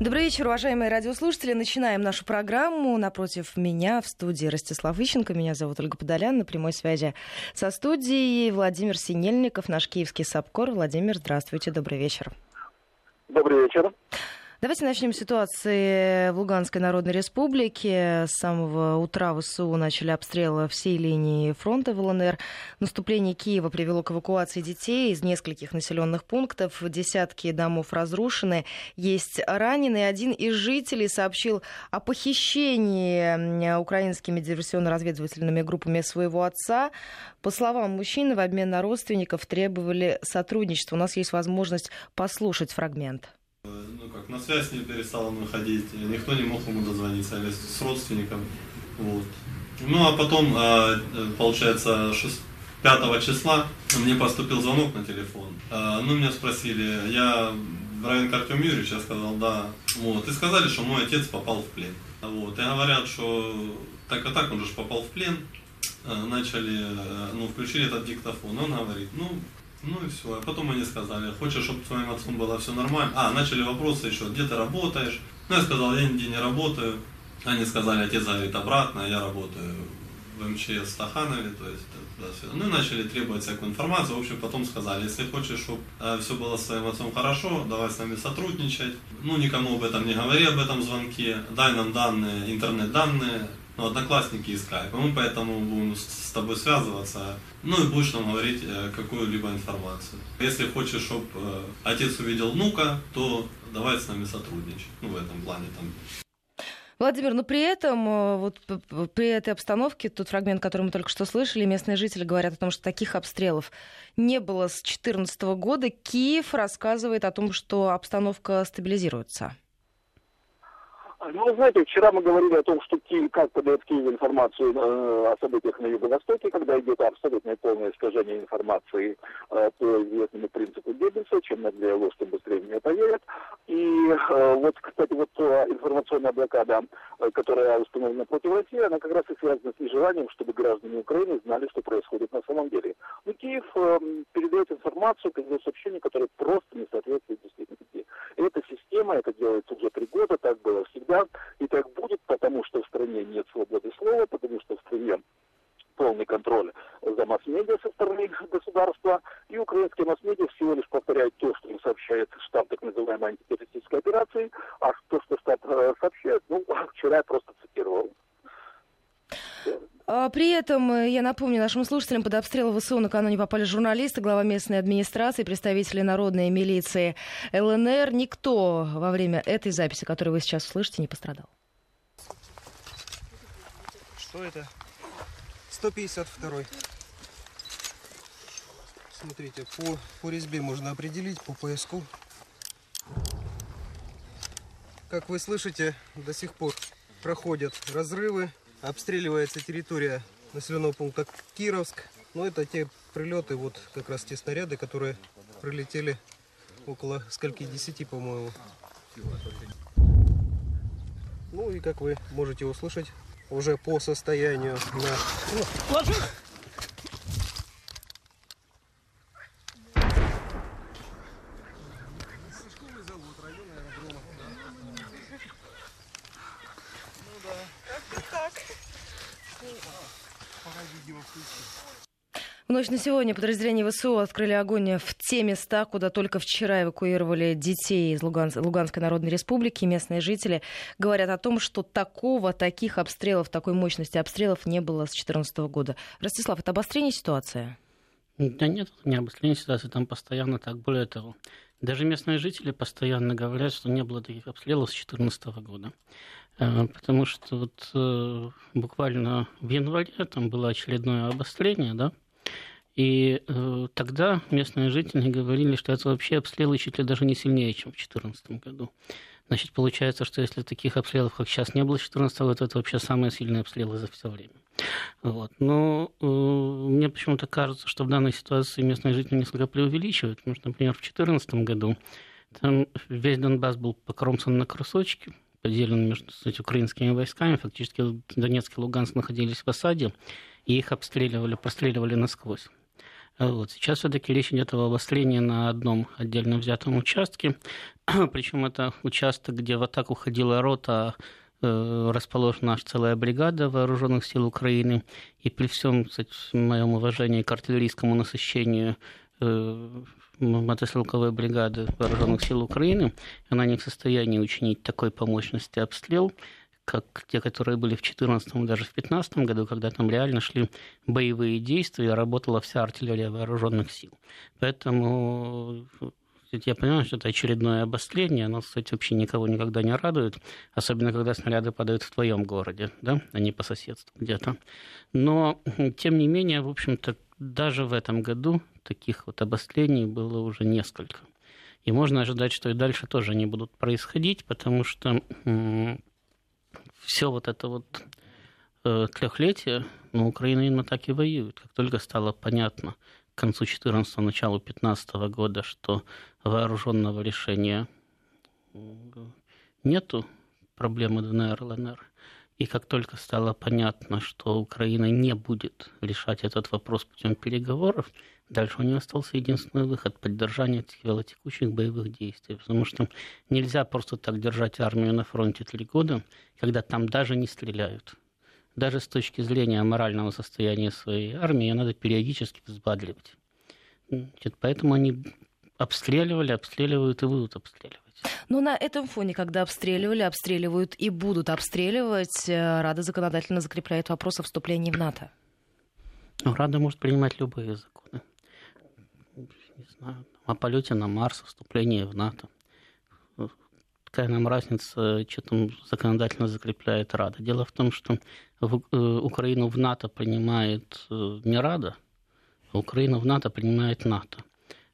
Добрый вечер, уважаемые радиослушатели. Начинаем нашу программу. Напротив меня в студии Ростислав Ищенко. Меня зовут Ольга Подолян. На прямой связи со студией Владимир Синельников, наш киевский САПКОР. Владимир, здравствуйте, добрый вечер. Добрый вечер. Давайте начнем с ситуации в Луганской Народной Республике. С самого утра ВСУ начали обстрелы всей линии фронта в ЛНР. Наступление Киева привело к эвакуации детей из нескольких населенных пунктов. Десятки домов разрушены. Есть раненые. Один из жителей сообщил о похищении украинскими диверсионно-разведывательными группами своего отца. По словам мужчины, в обмен на родственников требовали сотрудничества. У нас есть возможность послушать фрагмент. Ну как, на связь не перестал он выходить, никто не мог ему дозвониться, или с родственником. Вот. Ну а потом, а, получается, 6, 5 числа мне поступил звонок на телефон. А, ну, меня спросили, я районе Артем Юрьевич, я сказал, да. Вот. И сказали, что мой отец попал в плен. Вот. И говорят, что так и так он же попал в плен. А, начали, ну, включили этот диктофон. Он говорит, ну, ну и все. А потом они сказали, хочешь, чтобы с твоим отцом было все нормально? А, начали вопросы еще, где ты работаешь? Ну, я сказал, я нигде не работаю. Они сказали, отец говорит обратно, я работаю в МЧС Стаханове, то есть да, все. Ну и начали требовать всякую информацию. В общем, потом сказали, если хочешь, чтобы э, все было с твоим отцом хорошо, давай с нами сотрудничать. Ну, никому об этом не говори, об этом звонке. Дай нам данные, интернет-данные, ну, одноклассники и скайп. Мы поэтому будем с тобой связываться, ну и будешь нам говорить э, какую-либо информацию. Если хочешь, чтобы э, отец увидел внука, то давай с нами сотрудничать. Ну, в этом плане там. Владимир, но при этом, э, вот при этой обстановке, тот фрагмент, который мы только что слышали, местные жители говорят о том, что таких обстрелов не было с 2014 года. Киев рассказывает о том, что обстановка стабилизируется. Ну, вы знаете, вчера мы говорили о том, что Киев, как подает Киев информацию э, о событиях на Юго-Востоке, когда идет абсолютное полное искажение информации э, по известному принципу Геббельса, чем наглее ложь, тем быстрее мне поверят. И э, вот, кстати, вот э, информационная блокада, э, которая установлена против России, она как раз и связана с нежеланием, чтобы граждане Украины знали, что происходит на самом деле. Но Киев э, передает информацию, передает сообщения, которые просто не соответствуют действительности. И эта система, это делается уже три года, так было всегда всегда и так будет, потому что в стране нет свободы слова, потому что в стране полный контроль за масс-медиа со стороны государства, и украинские масс-медиа всего лишь повторяют то, что им сообщает штаб так называемой антитеррористической операции, а то, что штаб э, сообщает, ну, вчера я просто цитировал. А, при этом, э, я напомню нашим слушателям, под обстрел ВСУ накануне попали журналисты, глава местной администрации, представители народной милиции ЛНР. Никто во время этой записи, которую вы сейчас слышите, не пострадал. Что это? 152 Смотрите, по, по резьбе можно определить, по поиску. Как вы слышите, до сих пор проходят разрывы обстреливается территория населенного пункта Кировск. Но это те прилеты, вот как раз те снаряды, которые прилетели около скольки десяти, по-моему. Ну и как вы можете услышать, уже по состоянию на... В ночь на сегодня подразделения ВСУ открыли огонь в те места, куда только вчера эвакуировали детей из Луган... Луганской Народной Республики. Местные жители говорят о том, что такого, таких обстрелов, такой мощности обстрелов не было с 2014 года. Ростислав, это обострение ситуации? Да нет, не обострение ситуации, там постоянно так. Более того, даже местные жители постоянно говорят, что не было таких обстрелов с 2014 года. Э, потому что вот э, буквально в январе там было очередное обострение, да, и э, тогда местные жители говорили, что это вообще обстрелы чуть ли даже не сильнее, чем в 2014 году. Значит, получается, что если таких обстрелов, как сейчас, не было в 2014 году, то это вообще самые сильные обстрелы за все время. Вот. Но э, мне почему-то кажется, что в данной ситуации местные жители несколько преувеличивают. Потому что, например, в 2014 году там весь Донбасс был покромсан на кусочки, поделен между кстати, украинскими войсками. Фактически Донецк и Луганск находились в осаде, и их обстреливали, простреливали насквозь. Вот. Сейчас все-таки речь идет об обострении на одном отдельно взятом участке. Причем это участок, где в атаку ходила рота, э, расположена наша целая бригада вооруженных сил Украины. И при всем кстати, моем уважении к артиллерийскому насыщению э, мотострелковой бригады вооруженных сил Украины, она не в состоянии учинить такой по мощности обстрел, как те, которые были в 2014 даже в 2015 году, когда там реально шли боевые действия, работала вся артиллерия вооруженных сил. Поэтому я понимаю, что это очередное обострение, оно, кстати, вообще никого никогда не радует, особенно когда снаряды падают в твоем городе, да, а не по соседству где-то. Но, тем не менее, в общем-то, даже в этом году таких вот обострений было уже несколько. И можно ожидать, что и дальше тоже они будут происходить, потому что все вот это вот э, трехлетие, ну, Украина именно так и воюет. Как только стало понятно к концу 14 началу 15 года, что вооруженного решения нету проблемы ДНР, ЛНР, и как только стало понятно, что Украина не будет решать этот вопрос путем переговоров, дальше у нее остался единственный выход – поддержание текущих боевых действий. Потому что нельзя просто так держать армию на фронте три года, когда там даже не стреляют. Даже с точки зрения морального состояния своей армии надо периодически взбадривать. Значит, поэтому они обстреливали, обстреливают и будут обстреливать. Но на этом фоне, когда обстреливали, обстреливают и будут обстреливать, э, Рада законодательно закрепляет вопрос о вступлении в НАТО. Ну, Рада может принимать любые законы. Не знаю, о полете на Марс, вступлении в НАТО. Какая нам разница, что там законодательно закрепляет Рада? Дело в том, что в, э, Украину в НАТО принимает э, не Рада, а Украину в НАТО принимает НАТО.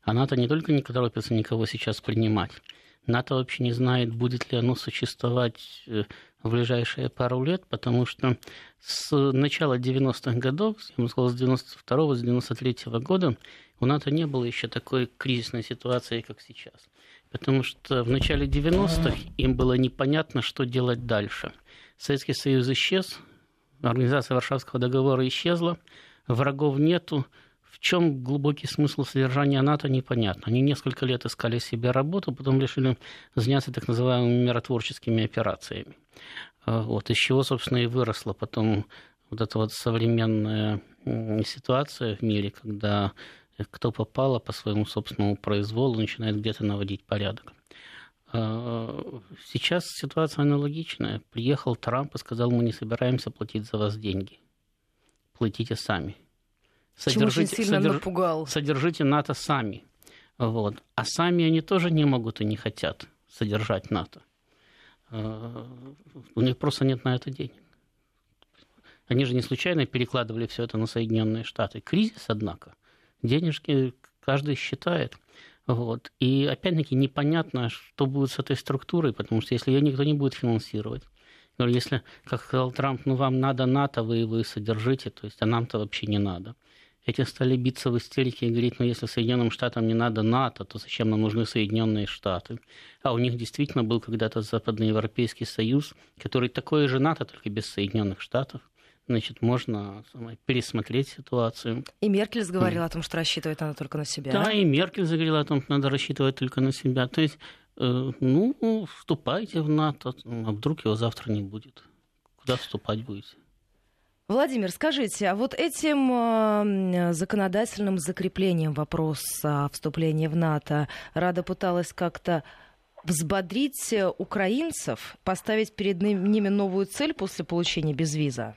А НАТО не только не торопится никого сейчас принимать, НАТО вообще не знает, будет ли оно существовать э, в ближайшие пару лет, потому что с начала 90-х годов, я бы сказал, с 92-го, с 93-го года у НАТО не было еще такой кризисной ситуации, как сейчас. Потому что в начале 90-х им было непонятно, что делать дальше. Советский Союз исчез, организация Варшавского договора исчезла, врагов нету, в чем глубокий смысл содержания НАТО, непонятно. Они несколько лет искали себе работу, потом решили заняться так называемыми миротворческими операциями. А, вот, из чего, собственно, и выросла потом вот эта вот современная ситуация в мире, когда кто попало по своему собственному произволу начинает где-то наводить порядок. А, сейчас ситуация аналогичная. Приехал Трамп и сказал, мы не собираемся платить за вас деньги. Платите сами. Содержите, сильно содерж... напугал. Содержите НАТО сами. Вот. А сами они тоже не могут и не хотят содержать НАТО. А, у них просто нет на это денег. Они же не случайно перекладывали все это на Соединенные Штаты. Кризис, однако. Денежки каждый считает. Вот. И опять-таки непонятно, что будет с этой структурой, потому что если ее никто не будет финансировать, если, как сказал Трамп, ну вам надо НАТО, вы его и содержите, то есть, а нам-то вообще не надо. Эти стали биться в истерике и говорить, ну если Соединенным Штатам не надо НАТО, то зачем нам нужны Соединенные Штаты? А у них действительно был когда-то Западноевропейский Союз, который такой же НАТО, только без Соединенных Штатов. Значит, можно пересмотреть ситуацию. И Меркель заговорила mm. о том, что рассчитывает она только на себя. Да, и Меркель заговорила о том, что надо рассчитывать только на себя. То есть, э, ну, вступайте в НАТО, а вдруг его завтра не будет. Куда вступать будете? Владимир, скажите, а вот этим э, законодательным закреплением вопроса вступления в НАТО Рада пыталась как-то взбодрить украинцев, поставить перед ними новую цель после получения безвиза?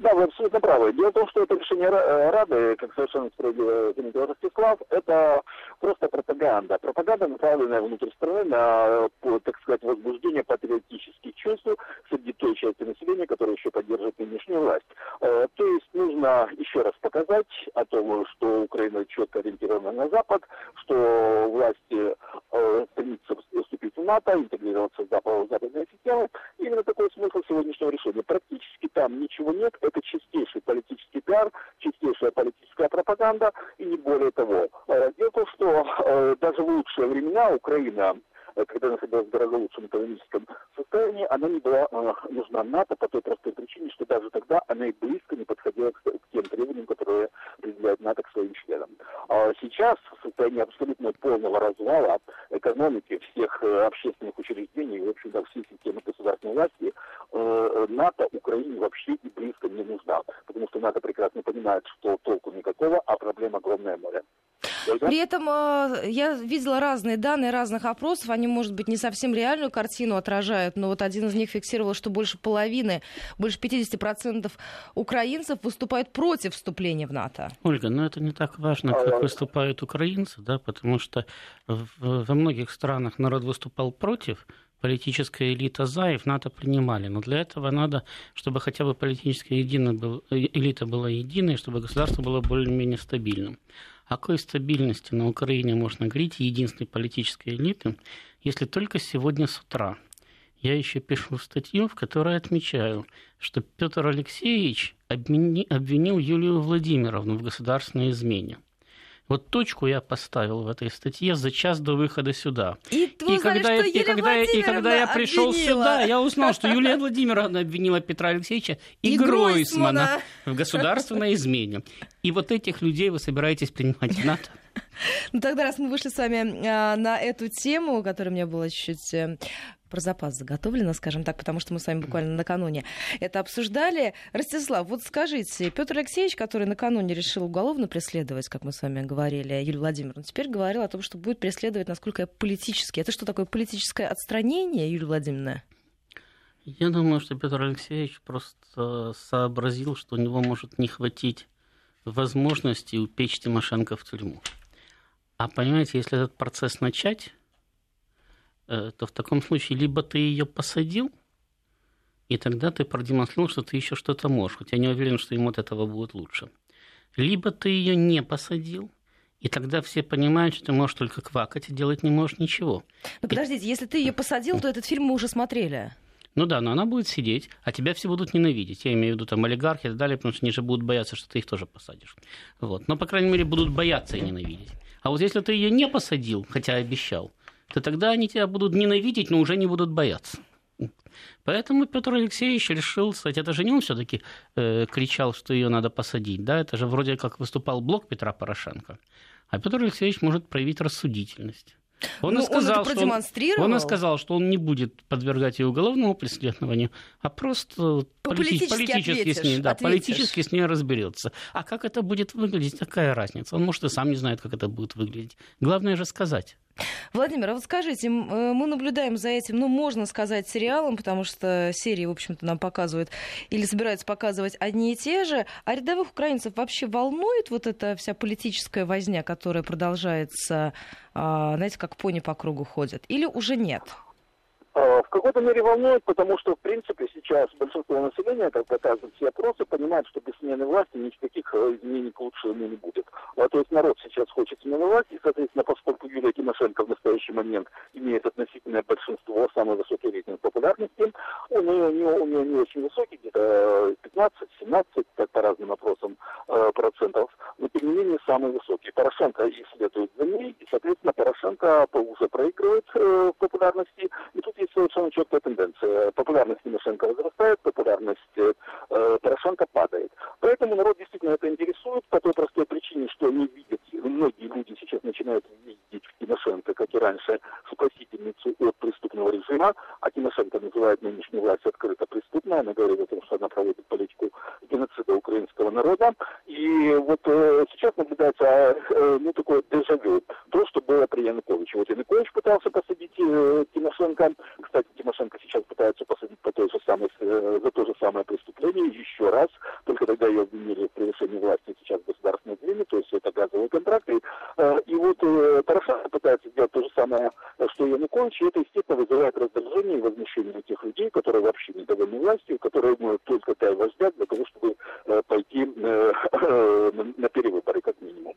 Да, вы абсолютно правы. Дело в том, что это решение э, Рады, как совершенно справедливо заметил Ростислав, это просто пропаганда. Пропаганда, направленная внутрь страны на, так сказать, возбуждение патриотических чувств среди той части населения, которая еще поддерживает нынешнюю власть. Э, то есть нужно еще раз показать о том, что Украина четко ориентирована на Запад, что власти э, стремится вступить в НАТО, интегрироваться в западные системы. Именно такой смысл сегодняшнего решения. Практически там ничего нет, это чистейший политический пиар, чистейшая политическая пропаганда и не более того. Э, дело в том, что э, даже в лучшие времена Украина э, когда находилась в гораздо лучшем экономическом состоянии, она не была нужна НАТО по той простой причине, что даже тогда она и близко не подходила к, к тем требованиям, которые определяет НАТО к своим сейчас в состоянии абсолютно полного развала экономики всех э, общественных учреждений и, в общем-то, всей системы государственной власти, э, НАТО Украине вообще и близко не нужна. Потому что НАТО прекрасно понимает, что толку никакого, а проблем огромное море. При этом э, я видела разные данные разных опросов. Они, может быть, не совсем реальную картину отражают, но вот один из них фиксировал, что больше половины, больше 50% украинцев выступают против вступления в НАТО. Ольга, но это не так важно, как выступают украинцы, да, потому что во многих странах народ выступал против, политическая элита за, и в НАТО принимали. Но для этого надо, чтобы хотя бы политическая был, э, элита была единой, чтобы государство было более-менее стабильным. О какой стабильности на Украине можно говорить единственной политической элиты, если только сегодня с утра я еще пишу статью, в которой отмечаю, что Петр Алексеевич обвинил Юлию Владимировну в государственной измене. Вот точку я поставил в этой статье за час до выхода сюда. И, и, когда, я, и, когда, и когда я пришел сюда, я узнал, что Юлия Владимировна обвинила Петра Алексеевича и, и Гройсмана, Гройсмана в государственной измене. И вот этих людей вы собираетесь принимать в НАТО? Ну тогда, раз мы вышли с вами а, на эту тему, которая мне была чуть-чуть э, про запас заготовлено, скажем так, потому что мы с вами буквально накануне это обсуждали. Ростислав, вот скажите, Петр Алексеевич, который накануне решил уголовно преследовать, как мы с вами говорили, Юлию Владимировну, теперь говорил о том, что будет преследовать, насколько я политически. Это что такое политическое отстранение, Юлия Владимировна? Я думаю, что Петр Алексеевич просто сообразил, что у него может не хватить возможности упечь Тимошенко в тюрьму. А понимаете, если этот процесс начать, то в таком случае либо ты ее посадил, и тогда ты продемонстрировал, что ты еще что-то можешь, хотя не уверен, что ему от этого будет лучше. Либо ты ее не посадил, и тогда все понимают, что ты можешь только квакать и делать не можешь ничего. Ну подождите, если ты ее посадил, то этот фильм мы уже смотрели. Ну да, но она будет сидеть, а тебя все будут ненавидеть. Я имею в виду там олигархи и так далее, потому что они же будут бояться, что ты их тоже посадишь. Вот. Но, по крайней мере, будут бояться и ненавидеть. А вот если ты ее не посадил, хотя обещал, то тогда они тебя будут ненавидеть, но уже не будут бояться. Поэтому Петр Алексеевич решил, кстати, это же не он все-таки э, кричал, что ее надо посадить, да, это же вроде как выступал блок Петра Порошенко. А Петр Алексеевич может проявить рассудительность. Он, ну, сказал, он, продемонстрировал. он, он и сказал, что он не будет подвергать ее уголовному преследованию, а просто политически, политически, с ней, да, политически с ней разберется. А как это будет выглядеть, какая разница? Он, может, и сам не знает, как это будет выглядеть. Главное же сказать. Владимир, а вот скажите, э, мы наблюдаем за этим, ну, можно сказать, сериалом, потому что серии, в общем-то, нам показывают или собираются показывать одни и те же, а рядовых украинцев вообще волнует вот эта вся политическая возня, которая продолжается, а, знаете, как пони по кругу ходят, или уже нет? А, в какой-то мере волнует, потому что, в принципе, сейчас большинство населения, как показывают все опросы, понимает, что без смены власти никаких э, изменений к лучшему не будет. А, то есть народ сейчас хочет смены власти, и, соответственно, поскольку Юлия Тимошенко в настоящий момент имеет относительное большинство, самый высокий рейтинг популярности, он у нее, у нее не очень высокий, где-то 15-17, как по разным опросам, э, процентов, но тем не менее самый высокий. Порошенко следует за ней, и, соответственно, Порошенко уже проигрывает э, в популярности, совершенно четкая тенденция. Популярность Тимошенко возрастает, популярность э, Порошенко падает. Поэтому народ действительно это интересует по той простой причине, что не видят, многие люди сейчас начинают видеть в Тимошенко, как и раньше, спасительницу от преступного режима, а Тимошенко называет нынешнюю власть открыто преступной, она говорит о том, что она проводит политику геноцида украинского народа. И вот э, сейчас наблюдается э, ну, такое дежавю. То, что было при Януковиче. Вот Янукович пытался посадить э, Тимошенко. Тимошенко сейчас пытается посадить по той же самой, э, за то же самое преступление еще раз. Только тогда ее обвинили в превышении власти сейчас государственной длины, то есть это газовые контракты. Э, и вот э, Порошенко пытается сделать то же самое, что Янукович, и это, естественно, вызывает раздражение и возмущение у тех людей, которые вообще недовольны властью, которые думают только дай вождя для того, чтобы э, пойти э, на перевыборы, как минимум.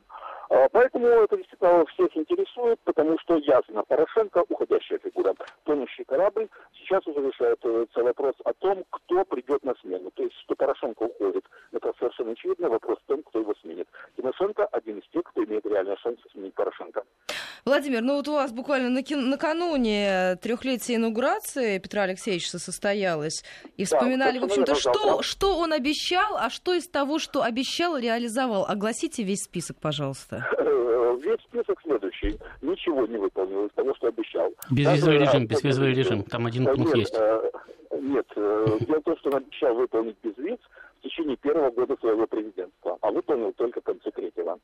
А, поэтому это действительно всех интересует, потому что ясно, Порошенко, уходящая фигура, тонущий корабль, сейчас уже решается вопрос о том, кто придет на смену. То есть, что Порошенко уходит, это совершенно очевидно, вопрос в том, кто его сменит. Тимошенко один из тех, кто имеет реальный шанс сменить Порошенко. Владимир, ну вот у вас буквально накануне трехлетия инаугурации Петра Алексеевича состоялось, и вспоминали, да, в общем-то, что, что он обещал, а что из того, что обещал, реализовал. Огласите весь список, пожалуйста. весь список следующий. Ничего не выполнил из того, что обещал. Безвизовый режим, безвизовый режим, там один пункт есть. Нет, дело в том, что он обещал выполнить безвиз в течение первого года своего президентства, а выполнил только к концу третьего.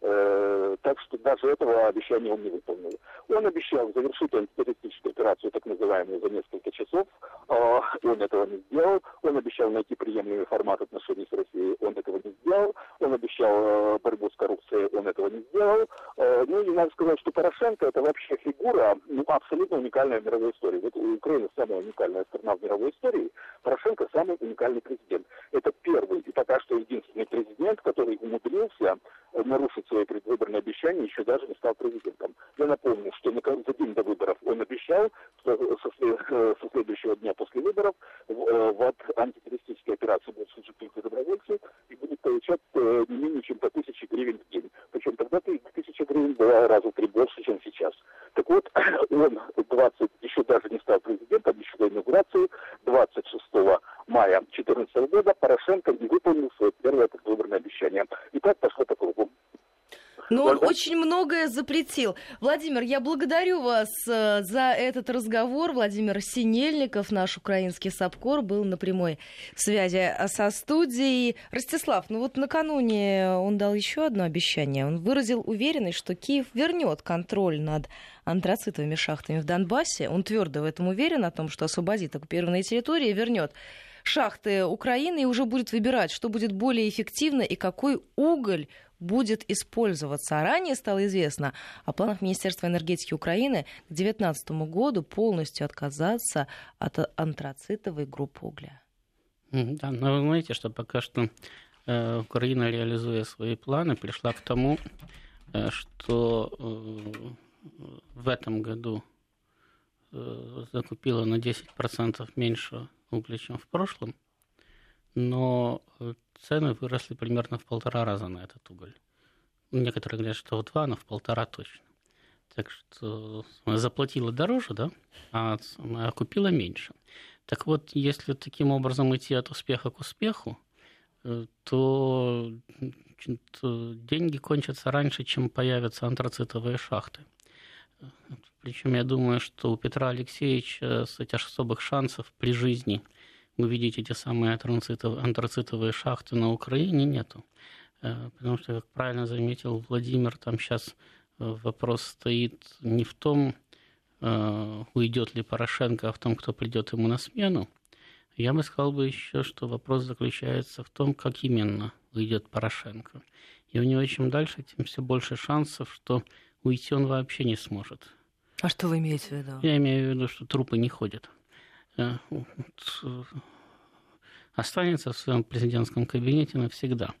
Э, так что даже этого обещания он не выполнил. Он обещал завершить антитеррористическую операцию, так называемую, за несколько часов. Э, он этого не сделал. Он обещал найти приемлемый формат отношений с Россией. Он этого не сделал. Он обещал э, борьбу с коррупцией. Он этого не сделал. Э, ну и надо сказать, что Порошенко это вообще фигура ну, абсолютно уникальная в мировой истории. Вот Украина самая уникальная страна в мировой истории. Порошенко самый уникальный президент. Это первый и пока что единственный президент, который умудрился нарушить свои предвыборные обещания, еще даже не стал президентом. Я напомню, что за день до выборов он обещал, что со, э, со следующего дня после выборов в, э, в антитеррористической операции будут только добровольцы и будет получать э, не менее чем по тысяче гривен в день. Причем тогда-то тысяча гривен была раза в три больше, чем сейчас. Так вот, он 20, еще даже не стал президентом, еще до инаугурации, 26 мая 2014 года Порошенко не выполнил свое первое предвыборное обещание. И так пошло по кругу. Но он очень многое запретил. Владимир, я благодарю вас э, за этот разговор. Владимир Синельников, наш украинский САПКОР, был на прямой связи со студией. Ростислав, ну вот накануне он дал еще одно обещание. Он выразил уверенность, что Киев вернет контроль над антрацитовыми шахтами в Донбассе. Он твердо в этом уверен, о том, что освободит оккупированные территории и вернет шахты Украины и уже будет выбирать, что будет более эффективно и какой уголь будет использоваться. А ранее стало известно о планах Министерства энергетики Украины к 2019 году полностью отказаться от антрацитовой группы угля. Да, но вы знаете, что пока что э, Украина, реализуя свои планы, пришла к тому, э, что э, в этом году э, закупила на 10% меньше угля, чем в прошлом, но э, цены выросли примерно в полтора раза на этот уголь. Некоторые говорят, что в два, но в полтора точно. Так что заплатила дороже, да, а купила меньше. Так вот, если таким образом идти от успеха к успеху, э, то деньги кончатся раньше, чем появятся антрацитовые шахты. Причем я думаю, что у Петра Алексеевича с этих особых шансов при жизни – увидеть эти самые антрацитовые шахты на Украине нету. Э, потому что, как правильно заметил Владимир, там сейчас э, вопрос стоит не в том, э, уйдет ли Порошенко, а в том, кто придет ему на смену. Я бы сказал бы еще, что вопрос заключается в том, как именно уйдет Порошенко. И у него чем дальше, тем все больше шансов, что уйти он вообще не сможет. А что вы имеете в виду? Я имею в виду, что трупы не ходят. Э, останется в своем президентском кабинете навсегда.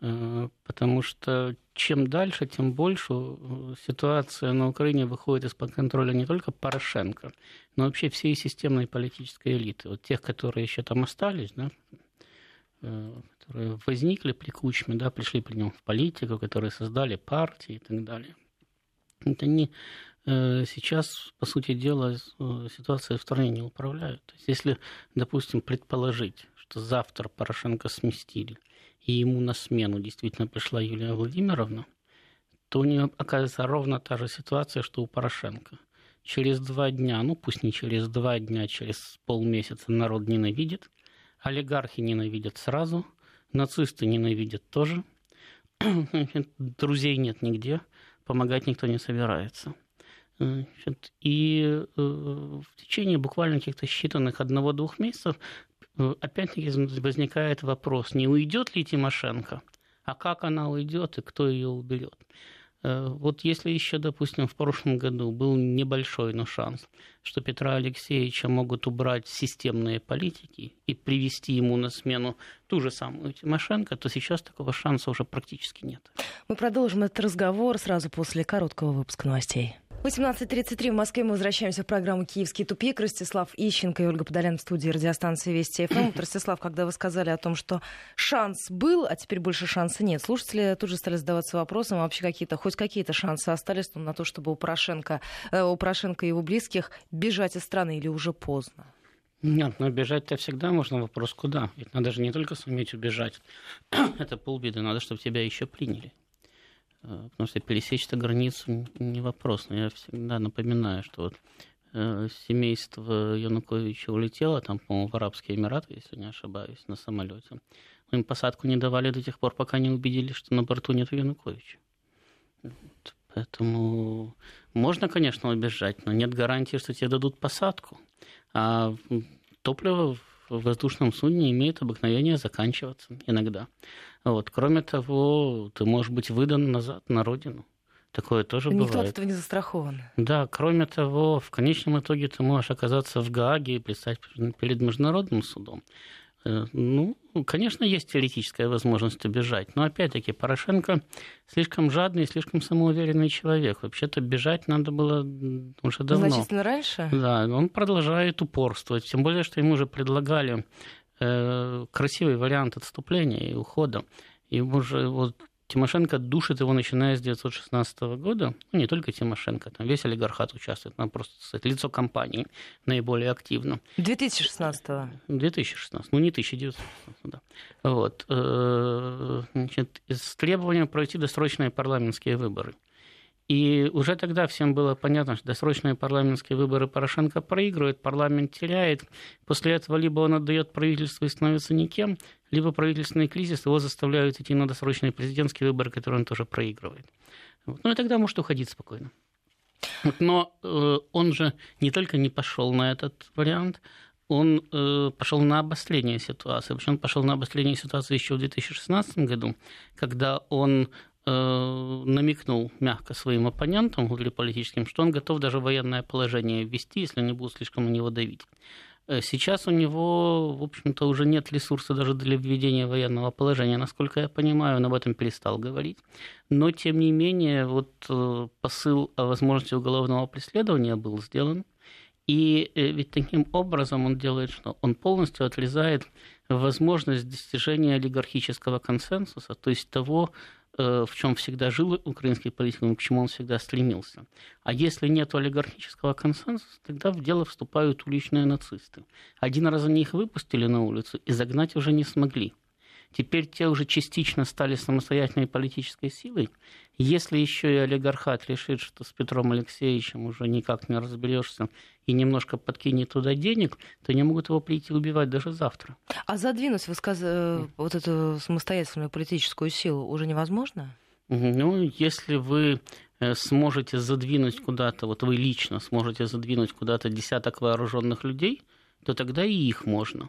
Э, потому что чем дальше, тем больше э, ситуация на Украине выходит из-под контроля не только Порошенко, но вообще всей системной политической элиты. Вот тех, которые еще там остались, да, которые возникли при Кучме, да, пришли при нем в политику, которые создали партии и так далее. Не Э, сейчас, по сути дела, э, ситуация в стране не управляют. То есть, если, допустим, предположить, что завтра Порошенко сместили, и ему на смену действительно пришла Юлия Владимировна, то у нее оказывается ровно та же ситуация, что у Порошенко. Через два дня, ну пусть не через два дня, через полмесяца народ ненавидит, олигархи ненавидят сразу, нацисты ненавидят тоже, друзей нет нигде, помогать никто не собирается. И э, в течение буквально каких-то считанных одного-двух месяцев э, опять-таки возникает вопрос, не уйдет ли Тимошенко, а как она уйдет и кто ее уберет. Э, вот если еще, допустим, в прошлом году был небольшой, но шанс, что Петра Алексеевича могут убрать системные политики и привести ему на смену ту же самую Тимошенко, то сейчас такого шанса уже практически нет. Мы продолжим этот разговор сразу после короткого выпуска новостей. 18.33 в Москве мы возвращаемся в программу «Киевский тупик». Ростислав Ищенко и Ольга Подолян в студии радиостанции Вести ФМ. Вот, Ростислав, когда вы сказали о том, что шанс был, а теперь больше шанса нет, слушатели тут же стали задаваться вопросом, а вообще какие-то, хоть какие-то шансы остались на то, чтобы у Порошенко, э, у Порошенко и его близких бежать из страны или уже поздно? Нет, но бежать-то всегда можно. Вопрос куда? Ведь надо же не только суметь убежать. Это полбеды, надо, чтобы тебя еще приняли. Э, потому что пересечь эту границу не вопрос. Но я всегда напоминаю, что вот э, семейство Януковича улетело, там, по-моему, в Арабские Эмираты, если не ошибаюсь, на самолете. Но им посадку не давали до тех пор, пока не убедились, что на борту нет Януковича. Поэтому можно, конечно, убежать, но нет гарантии, что тебе дадут посадку. А топливо в воздушном судне имеет обыкновение заканчиваться иногда. Вот. Кроме того, ты можешь быть выдан назад на родину. Такое тоже Никто бывает. Никто от этого не застрахован. Да, кроме того, в конечном итоге ты можешь оказаться в Гааге и предстать перед международным судом. Э, ну, конечно, есть теоретическая возможность убежать, но опять-таки Порошенко слишком жадный и слишком самоуверенный человек. Вообще-то бежать надо было уже давно. Значительно раньше? Да, он продолжает упорствовать, тем более, что ему уже предлагали э, красивый вариант отступления и ухода. И уже вот Тимошенко душит его, начиная с 1916 года. Ну, не только Тимошенко, там весь олигархат участвует. Там просто сказать, лицо компании наиболее активно. 2016 -го. 2016, ну не 1916, да. Вот. Э, значит, с требованием пройти досрочные парламентские выборы. И уже тогда всем было понятно, что досрочные парламентские выборы Порошенко проигрывает, парламент теряет. После этого либо он отдает правительство и становится никем, либо правительственный кризис его заставляют идти на досрочные президентские выборы, которые он тоже проигрывает. Ну и тогда может уходить спокойно. Но э, он же не только не пошел на этот вариант, он э, пошел на обострение ситуации. Причем он пошел на обострение ситуации еще в 2016 году, когда он намекнул мягко своим оппонентам политическим, что он готов даже военное положение ввести, если они будут слишком на него давить. Э, сейчас у него, в общем-то, уже нет ресурса даже для введения военного положения. Насколько я понимаю, он об этом перестал говорить. Но, тем не менее, вот э, посыл о возможности уголовного преследования был сделан. И ведь таким образом он делает что? Он полностью отрезает возможность достижения олигархического консенсуса, то есть того, Э, в чем всегда жил украинский политик, к чему он всегда стремился. А если нет олигархического консенсуса, тогда в дело вступают уличные нацисты. Один раз они их выпустили на улицу и загнать уже не смогли. Теперь те уже частично стали самостоятельной политической силой. Если еще и олигархат решит, что с Петром Алексеевичем уже никак не разберешься и немножко подкинет туда денег, то они могут его прийти убивать даже завтра. А задвинуть высказ... Э, вот эту самостоятельную политическую силу уже невозможно? Ну, если вы э, сможете задвинуть куда-то, вот вы лично сможете задвинуть куда-то десяток вооруженных людей, то тогда и их можно.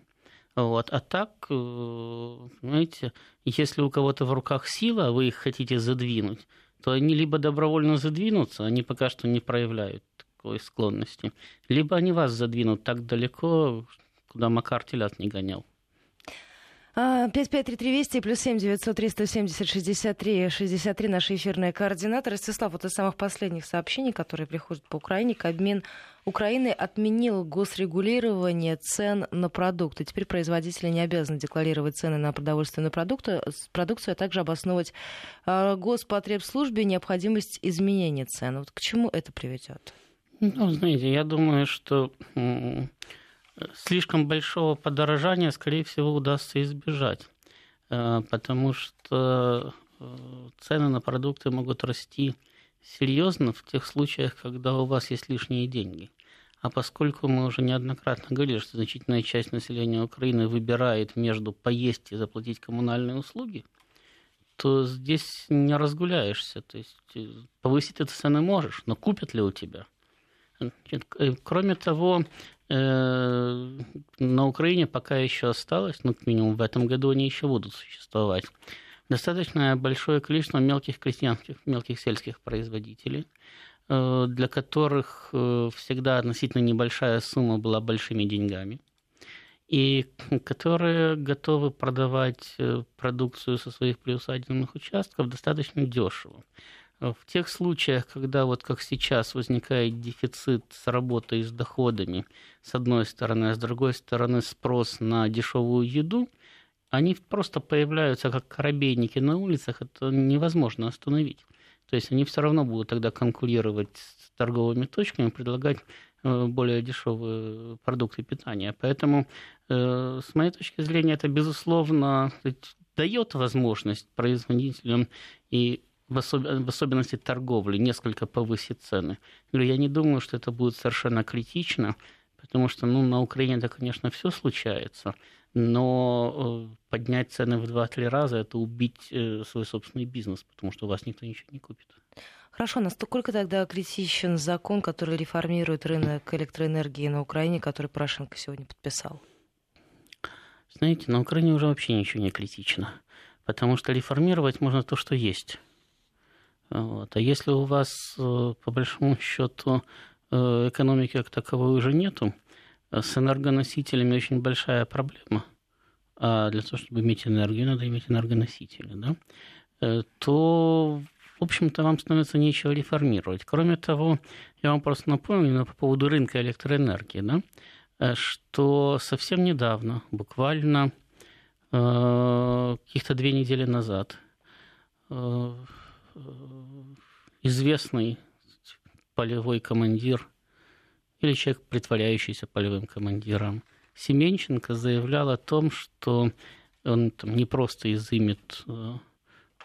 Вот. А так, э, знаете, если у кого-то в руках сила, а вы их хотите задвинуть, то они либо добровольно задвинутся, они пока что не проявляют такой склонности, либо они вас задвинут так далеко, куда Макар телят не гонял. 553320 плюс 7 903 170 63 63 наши эфирные координаты. Ростислав, вот из самых последних сообщений, которые приходят по Украине, Кабмин Украины отменил госрегулирование цен на продукты. Теперь производители не обязаны декларировать цены на продовольственную продукты, продукцию, а также обосновывать а, Господребслужбе необходимость изменения цен. Вот к чему это приведет? Ну, знаете, я думаю, что слишком большого подорожания, скорее всего, удастся избежать, э, потому что э, цены на продукты могут расти серьезно в тех случаях, когда у вас есть лишние деньги. А поскольку мы уже неоднократно говорили, что значительная часть населения Украины выбирает между поесть и заплатить коммунальные услуги, то здесь не разгуляешься. То есть э, повысить эти цены можешь, но купят ли у тебя? Кроме того, Э, на Украине пока еще осталось, ну, как минимум в этом году они еще будут существовать, достаточно большое количество мелких крестьянских, мелких сельских производителей, э, для которых э, всегда относительно небольшая сумма была большими деньгами, и которые готовы продавать продукцию со своих приусадебных участков достаточно дешево. В тех случаях, когда вот как сейчас возникает дефицит с работой с доходами, с одной стороны, а с другой стороны спрос на дешевую еду, они просто появляются как корабейники на улицах, это невозможно остановить. То есть они все равно будут тогда конкурировать с торговыми точками, предлагать э, более дешевые продукты питания. Поэтому, э, с моей точки зрения, это, безусловно, дает возможность производителям и в, особ... в особенности торговли, несколько повысит цены. Говорю, я не думаю, что это будет совершенно критично, потому что ну, на Украине это, конечно, все случается, но э, поднять цены в 2-3 раза – это убить э, свой собственный бизнес, потому что у вас никто ничего не купит. Хорошо, насколько тогда критичен закон, который реформирует рынок электроэнергии на Украине, который Порошенко сегодня подписал? Знаете, на Украине уже вообще ничего не критично, потому что реформировать можно то, что есть. Вот. А если у вас, э, по большому счету, э, экономики как таковой уже нету, с энергоносителями очень большая проблема. А для того, чтобы иметь энергию, надо иметь энергоносители, да? Э, то, в общем-то, вам становится нечего реформировать. Кроме того, я вам просто напомню по поводу рынка электроэнергии, да, что совсем недавно, буквально каких-то две недели назад, известный полевой командир или человек, притворяющийся полевым командиром, Семенченко заявлял о том, что он там, не просто изымет э,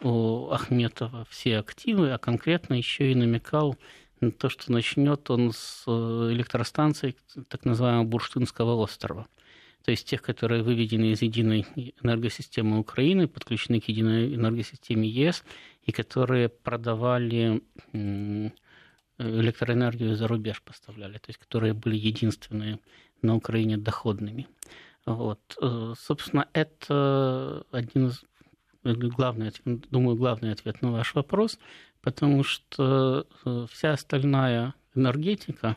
у Ахметова все активы, а конкретно еще и намекал на то, что начнет он с э, электростанции так называемого Бурштинского острова – то есть тех, которые выведены из единой энергосистемы Украины, подключены к единой энергосистеме ЕС, и которые продавали электроэнергию за рубеж поставляли, то есть которые были единственные на Украине доходными. Вот. Э, собственно, это один из главный, думаю, главный ответ на ваш вопрос, потому что э, вся остальная энергетика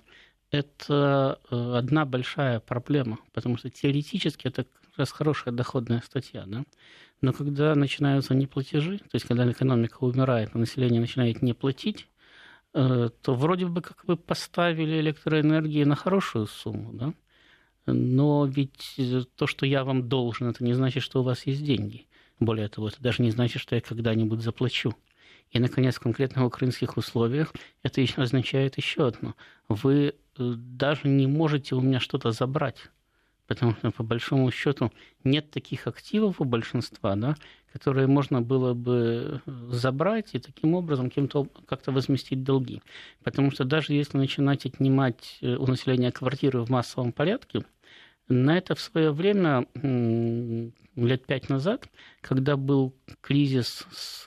это э, одна большая проблема, потому что теоретически это как раз хорошая доходная статья, да? но когда начинаются неплатежи, то есть когда экономика умирает, а население начинает не платить, э, то вроде бы как вы поставили электроэнергии на хорошую сумму, да? но ведь то, что я вам должен, это не значит, что у вас есть деньги. Более того, это даже не значит, что я когда-нибудь заплачу. И, наконец, конкретно в украинских условиях это означает еще одно. Вы э, даже не можете у меня что-то забрать. Потому что, по большому счету, нет таких активов у большинства, да, которые можно было бы э, забрать и таким образом кем-то как-то возместить долги. Потому что даже если начинать отнимать э, у населения квартиры в массовом порядке, на это в свое время, лет пять назад, когда был кризис с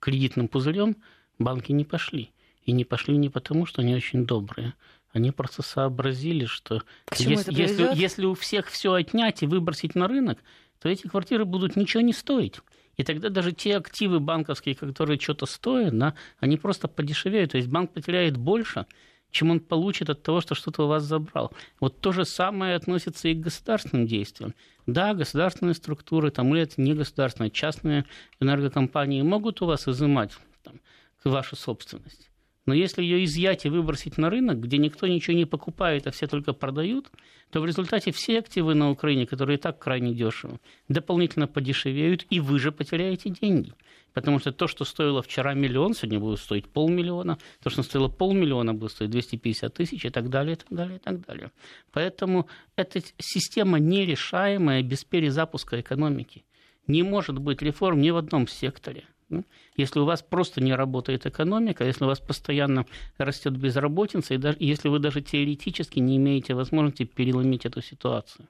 кредитным пузырем банки не пошли. И не пошли не потому, что они очень добрые. Они просто сообразили, что если, если, если у всех все отнять и выбросить на рынок, то эти квартиры будут ничего не стоить. И тогда даже те активы банковские, которые что-то стоят, да, они просто подешевеют. То есть банк потеряет больше, чем он получит от того, что что-то у вас забрал. Вот то же самое относится и к государственным действиям. Да, государственные структуры, там, или это не государственные, частные энергокомпании могут у вас изымать там, вашу собственность. Но если ее изъять и выбросить на рынок, где никто ничего не покупает, а все только продают, то в результате все активы на Украине, которые и так крайне дешевы, дополнительно подешевеют, и вы же потеряете деньги. Потому что то, что стоило вчера миллион, сегодня будет стоить полмиллиона, то, что стоило полмиллиона, будет стоить 250 тысяч и так далее, и так далее, и так далее. Поэтому эта система нерешаемая без перезапуска экономики. Не может быть реформ ни в одном секторе. Ну, если у вас просто не работает экономика, если у вас постоянно растет безработица, и даже, если вы даже теоретически не имеете возможности переломить эту ситуацию.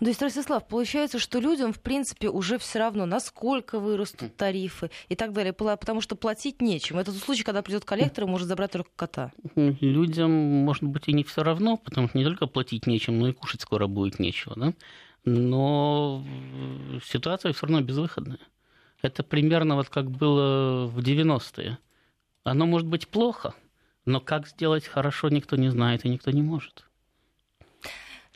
То есть, Ростислав, получается, что людям, в принципе, уже все равно, насколько вырастут тарифы и так далее, потому что платить нечем. Это тот случай, когда придет коллектор и может забрать только кота. Людям, может быть, и не все равно, потому что не только платить нечем, но и кушать скоро будет нечего. Да? Но ситуация все равно безвыходная. Это примерно вот как было в 90-е. Оно может быть плохо, но как сделать хорошо, никто не знает и никто не может.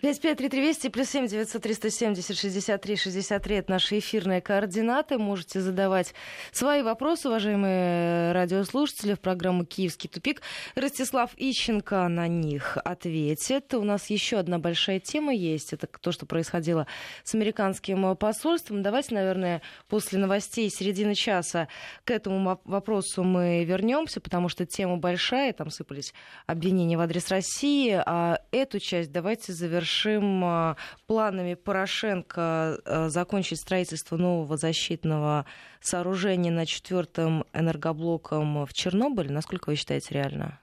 553320 плюс 7 900 370 63 63 это наши эфирные координаты. Можете задавать свои вопросы, уважаемые радиослушатели, в программу «Киевский тупик». Ростислав Ищенко на них ответит. У нас еще одна большая тема есть. Это то, что происходило с американским посольством. Давайте, наверное, после новостей середины часа к этому вопросу мы вернемся, потому что тема большая. Там сыпались обвинения в адрес России. А эту часть давайте завершим завершим э, планами Порошенко э, закончить строительство нового защитного сооружения на четвертом энергоблоком в Чернобыле. Насколько вы считаете реально?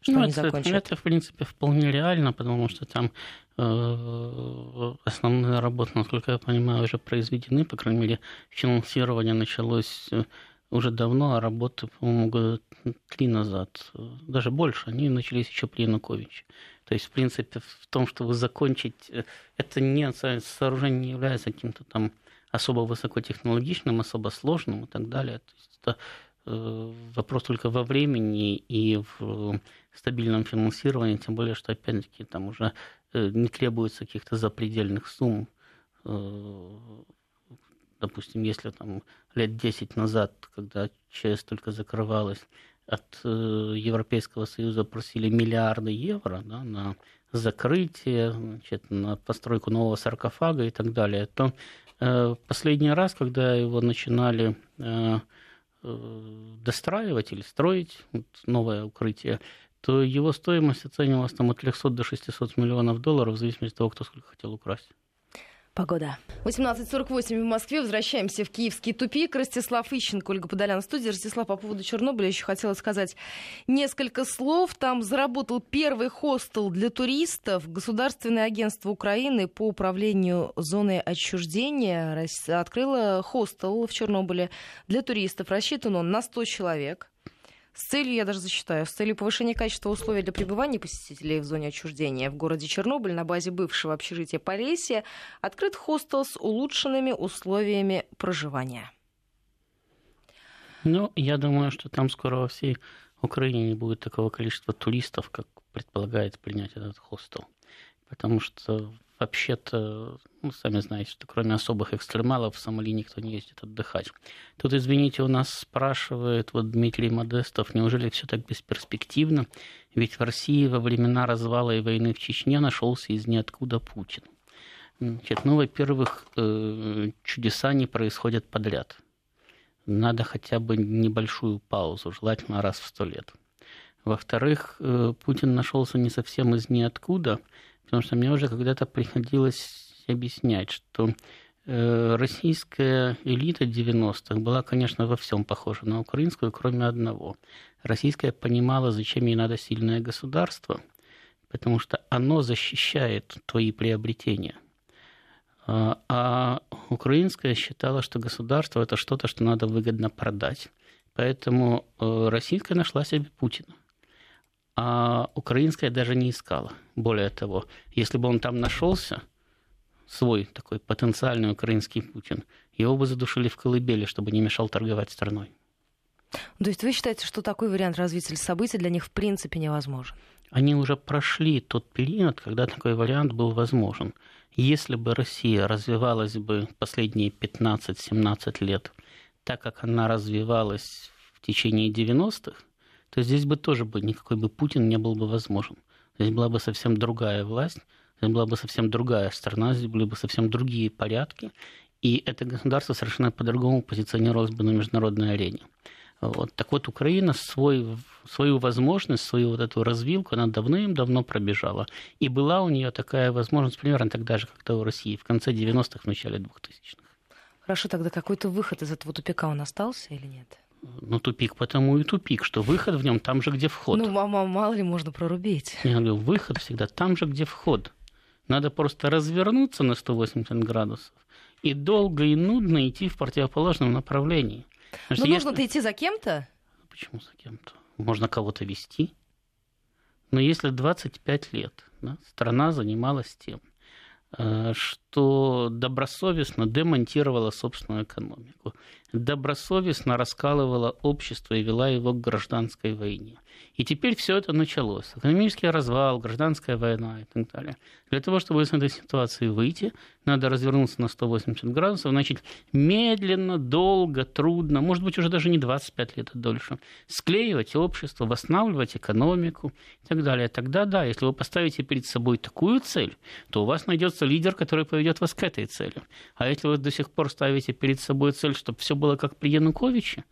Что ну, они это, закончат? это, в принципе, вполне реально, потому что там э, основные работы, насколько я понимаю, уже произведены, по крайней мере, финансирование началось уже давно, а работы, по-моему, года три назад, даже больше, они начались еще при Януковиче. То есть, в принципе, в том, чтобы закончить, э, это не сооружение не является каким-то там особо высокотехнологичным, особо сложным и так далее. То есть это э, вопрос только во времени и в стабильном финансировании, тем более, что, опять-таки, там уже э, не требуется каких-то запредельных сумм допустим, если там лет 10 назад, когда ЧС только закрывалась, от э, Европейского Союза просили миллиарды евро да, на закрытие, значит, на постройку нового саркофага и так далее, то э, последний раз, когда его начинали э, достраивать или строить, вот, новое укрытие, то его стоимость оценивалась там от 300 до 600 миллионов долларов, в зависимости от того, кто сколько хотел украсть. Погода. 18.48 в Москве. Возвращаемся в киевский тупик. Ростислав Ищенко, Ольга Подолян в студии. Ростислав, по поводу Чернобыля еще хотела сказать несколько слов. Там заработал первый хостел для туристов. Государственное агентство Украины по управлению зоной отчуждения открыло хостел в Чернобыле для туристов. Рассчитан он на 100 человек с целью, я даже засчитаю, с целью повышения качества условий для пребывания посетителей в зоне отчуждения в городе Чернобыль на базе бывшего общежития Полесья открыт хостел с улучшенными условиями проживания. Ну, я думаю, что там скоро во всей Украине не будет такого количества туристов, как предполагает принять этот хостел. Потому что вообще-то, ну, сами знаете, что кроме особых экстремалов в Сомали никто не ездит отдыхать. Тут, извините, у нас спрашивает вот Дмитрий Модестов, неужели все так бесперспективно? Ведь в России во времена развала и войны в Чечне нашелся из ниоткуда Путин. Значит, ну, во-первых, э, чудеса не происходят подряд. Надо хотя бы небольшую паузу, желательно раз в сто лет. Во-вторых, э, Путин нашелся не совсем из ниоткуда – Потому что мне уже когда-то приходилось объяснять, что э, российская элита 90-х была, конечно, во всем похожа на украинскую, кроме одного. Российская понимала, зачем ей надо сильное государство, потому что оно защищает твои приобретения. А, а украинская считала, что государство это что-то, что надо выгодно продать. Поэтому э, российская нашла себе Путина а украинская даже не искала. Более того, если бы он там нашелся, свой такой потенциальный украинский Путин, его бы задушили в колыбели, чтобы не мешал торговать страной. То есть вы считаете, что такой вариант развития событий для них в принципе невозможен? Они уже прошли тот период, когда такой вариант был возможен. Если бы Россия развивалась бы последние 15-17 лет так, как она развивалась в течение 90-х, то здесь бы тоже бы никакой бы Путин не был бы возможен. Здесь была бы совсем другая власть, здесь была бы совсем другая страна, здесь были бы совсем другие порядки, и это государство совершенно по-другому позиционировалось бы на международной арене. Вот. Так вот, Украина свой, свою возможность, свою вот эту развилку, она давным-давно пробежала. И была у нее такая возможность примерно тогда же, как у России, в конце 90-х, в начале 2000-х. Хорошо, тогда какой-то выход из этого тупика он остался или нет? Ну, тупик потому и тупик, что выход в нем там же, где вход. Ну, мама, мало ли можно прорубить. Я говорю, выход всегда там же, где вход. Надо просто развернуться на 180 градусов и долго и нудно идти в противоположном направлении. Но ну, нужно-то идти за кем-то? Почему за кем-то? Можно кого-то вести. Но если 25 лет да, страна занималась тем, э, что добросовестно демонтировала собственную экономику, добросовестно раскалывала общество и вела его к гражданской войне. И теперь все это началось. Экономический развал, гражданская война и так далее. Для того, чтобы из этой ситуации выйти, надо развернуться на 180 градусов, значит, медленно, долго, трудно, может быть, уже даже не 25 лет, а дольше, склеивать общество, восстанавливать экономику и так далее. Тогда, да, если вы поставите перед собой такую цель, то у вас найдется лидер, который поведет вас к этой цели. А если вы до сих пор ставите перед собой цель, чтобы все было как при Януковиче,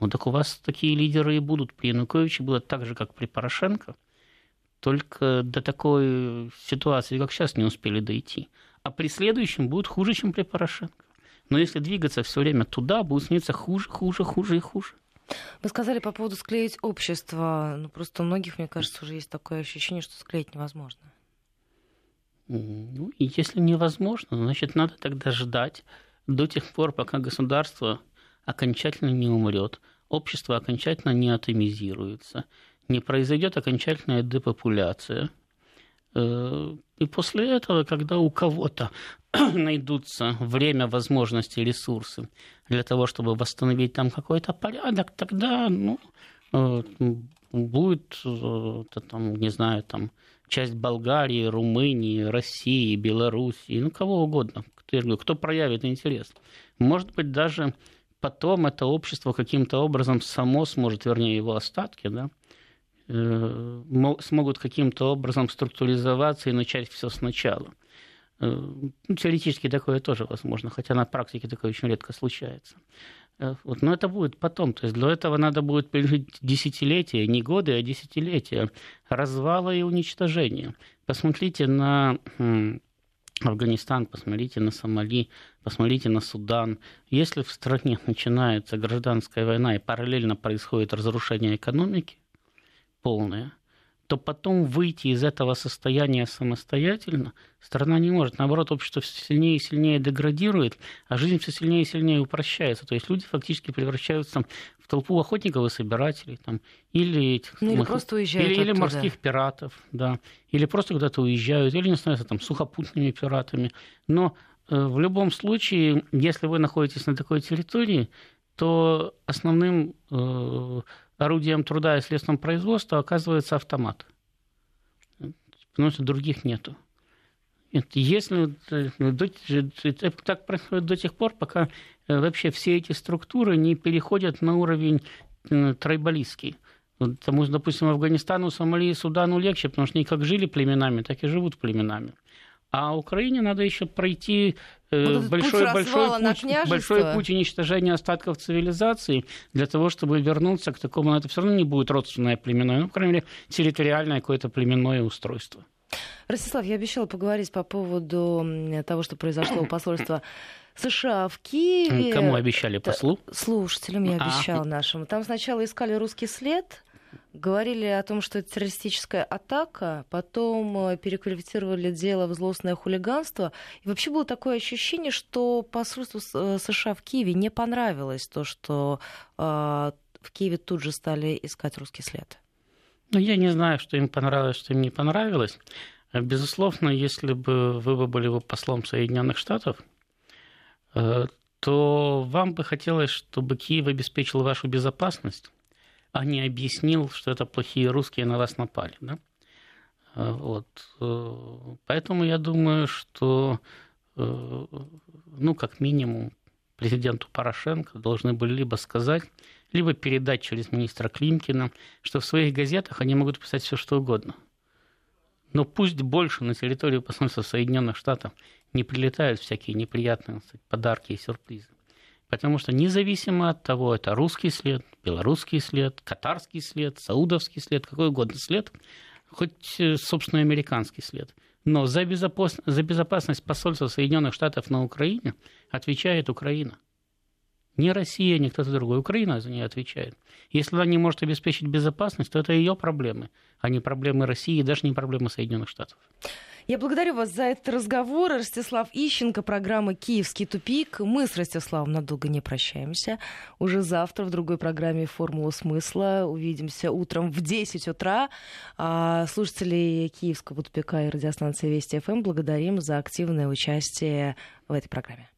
ну так у вас такие лидеры и будут. При Януковиче было так же, как при Порошенко. только до такой ситуации, как сейчас, не успели дойти. А при следующем будет хуже, чем при Порошенко. Но если двигаться все время туда, будет сниться хуже, хуже, хуже и хуже. Вы сказали по поводу склеить общество. Ну, просто у многих, мне кажется, уже есть такое ощущение, что склеить невозможно. Ну, и если невозможно, значит, надо тогда ждать до тех пор, пока государство окончательно не умрет, общество окончательно не атомизируется, не произойдет окончательная депопуляция. Э, и после этого, когда у кого-то найдутся время, возможности, ресурсы для того, чтобы восстановить там какой-то порядок, тогда ну, э, будет, э, там, не знаю, там, часть Болгарии, Румынии, России, Белоруссии, ну, кого угодно, кто, кто проявит интерес. Может быть, даже потом это общество каким-то образом само сможет, вернее, его остатки, да, э, смогут каким-то образом структуризоваться и начать все сначала. Э, ну, теоретически такое тоже возможно, хотя на практике такое очень редко случается. Э, вот, но это будет потом. То есть для этого надо будет пережить десятилетия, не годы, а десятилетия развала и уничтожения. Посмотрите на Афганистан, посмотрите на Сомали, посмотрите на Судан. Если в стране начинается гражданская война и параллельно происходит разрушение экономики полное, то потом выйти из этого состояния самостоятельно страна не может. Наоборот, общество все сильнее и сильнее деградирует, а жизнь все сильнее и сильнее упрощается. То есть люди фактически превращаются в толпу охотников и собирателей, там, или, ну, или, просто уезжают или, или морских пиратов, да, или просто куда-то уезжают, или не становятся там сухопутными пиратами. Но э, в любом случае, если вы находитесь на такой территории, то основным э, орудием труда и средством производства оказывается автомат. Потому что других нету. Если э, так происходит до тех пор, пока э, вообще все эти структуры не переходят на уровень э, тройбалистский. Потому что, допустим, Афганистану, Сомали, Судану легче, потому что они как жили племенами, так и живут племенами. А Украине надо еще пройти э, вот большой, путь большой, путь, большой путь уничтожения остатков цивилизации для того, чтобы вернуться к такому, но это все равно не будет родственное племенное, ну, по крайней мере, территориальное какое-то племенное устройство. Ростислав, я обещала поговорить по поводу того, что произошло у посольства США в Киеве. Кому обещали? Послу? Слушателям я обещала а. нашим. Там сначала искали русский след, Говорили о том, что это террористическая атака, потом э, переквалифицировали дело в злостное хулиганство. И вообще было такое ощущение, что посольству э, США в Киеве не понравилось то, что э, в Киеве тут же стали искать русский след. Ну, я не знаю, что им понравилось, что им не понравилось. Безусловно, если бы вы были бы послом Соединенных Штатов, то вам бы хотелось, чтобы Киев обеспечил вашу безопасность а не объяснил, что это плохие русские на вас напали. Да? А, вот. Э, поэтому я думаю, что, э, ну, как минимум, президенту Порошенко должны были либо сказать, либо передать через министра Климкина, что в своих газетах они могут писать все, что угодно. Но пусть больше на территорию посольства Соединенных Штатов не прилетают всякие неприятные сказать, подарки и сюрпризы. Потому что независимо от того, это русский след, белорусский след, катарский след, саудовский след, какой угодно след, хоть, э, собственно, американский след. Но за, безопас... за безопасность посольства Соединенных Штатов на Украине отвечает Украина. Не Россия, не кто-то другой. Украина за нее отвечает. Если она не может обеспечить безопасность, то это ее проблемы, а не проблемы России даже не проблемы Соединенных Штатов. Я благодарю вас за этот разговор. Ростислав Ищенко, программа «Киевский тупик». Мы с Ростиславом надолго не прощаемся. Уже завтра в другой программе «Формула смысла» увидимся утром в 10 утра. А слушателей Киевского тупика и радиостанции Вести ФМ благодарим за активное участие в этой программе.